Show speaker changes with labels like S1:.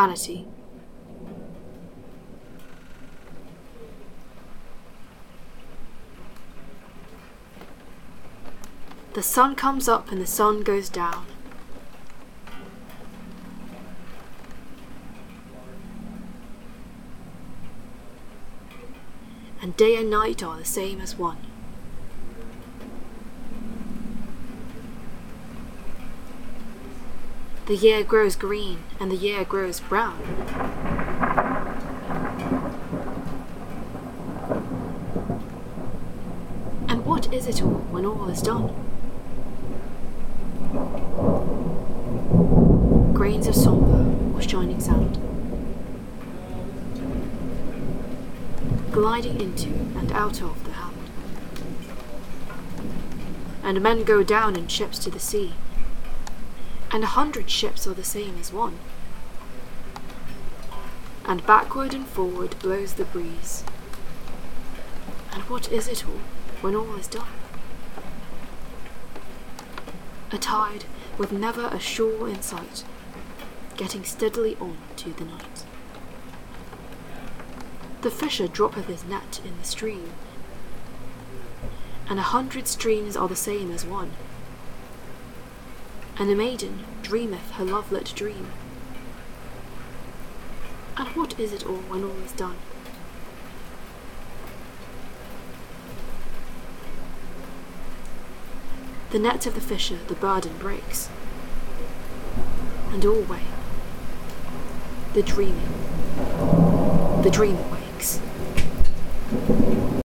S1: vanity. The sun comes up and the sun goes down. And day and night are the same as one. The year grows green and the year grows brown. And what is it all when all is done? Grains of sombre or shining sand. Gliding into and out of the hand. And men go down in ships to the sea and a hundred ships are the same as one. And backward and forward blows the breeze. And what is it all when all is done? A tide with never a shore in sight, getting steadily on to the night. The fisher droppeth his net in the stream, and a hundred streams are the same as one and a maiden dreameth her lovelet dream. And what is it all when all is done? The net of the fisher the burden breaks, and alway the dreaming, the dreamer wakes.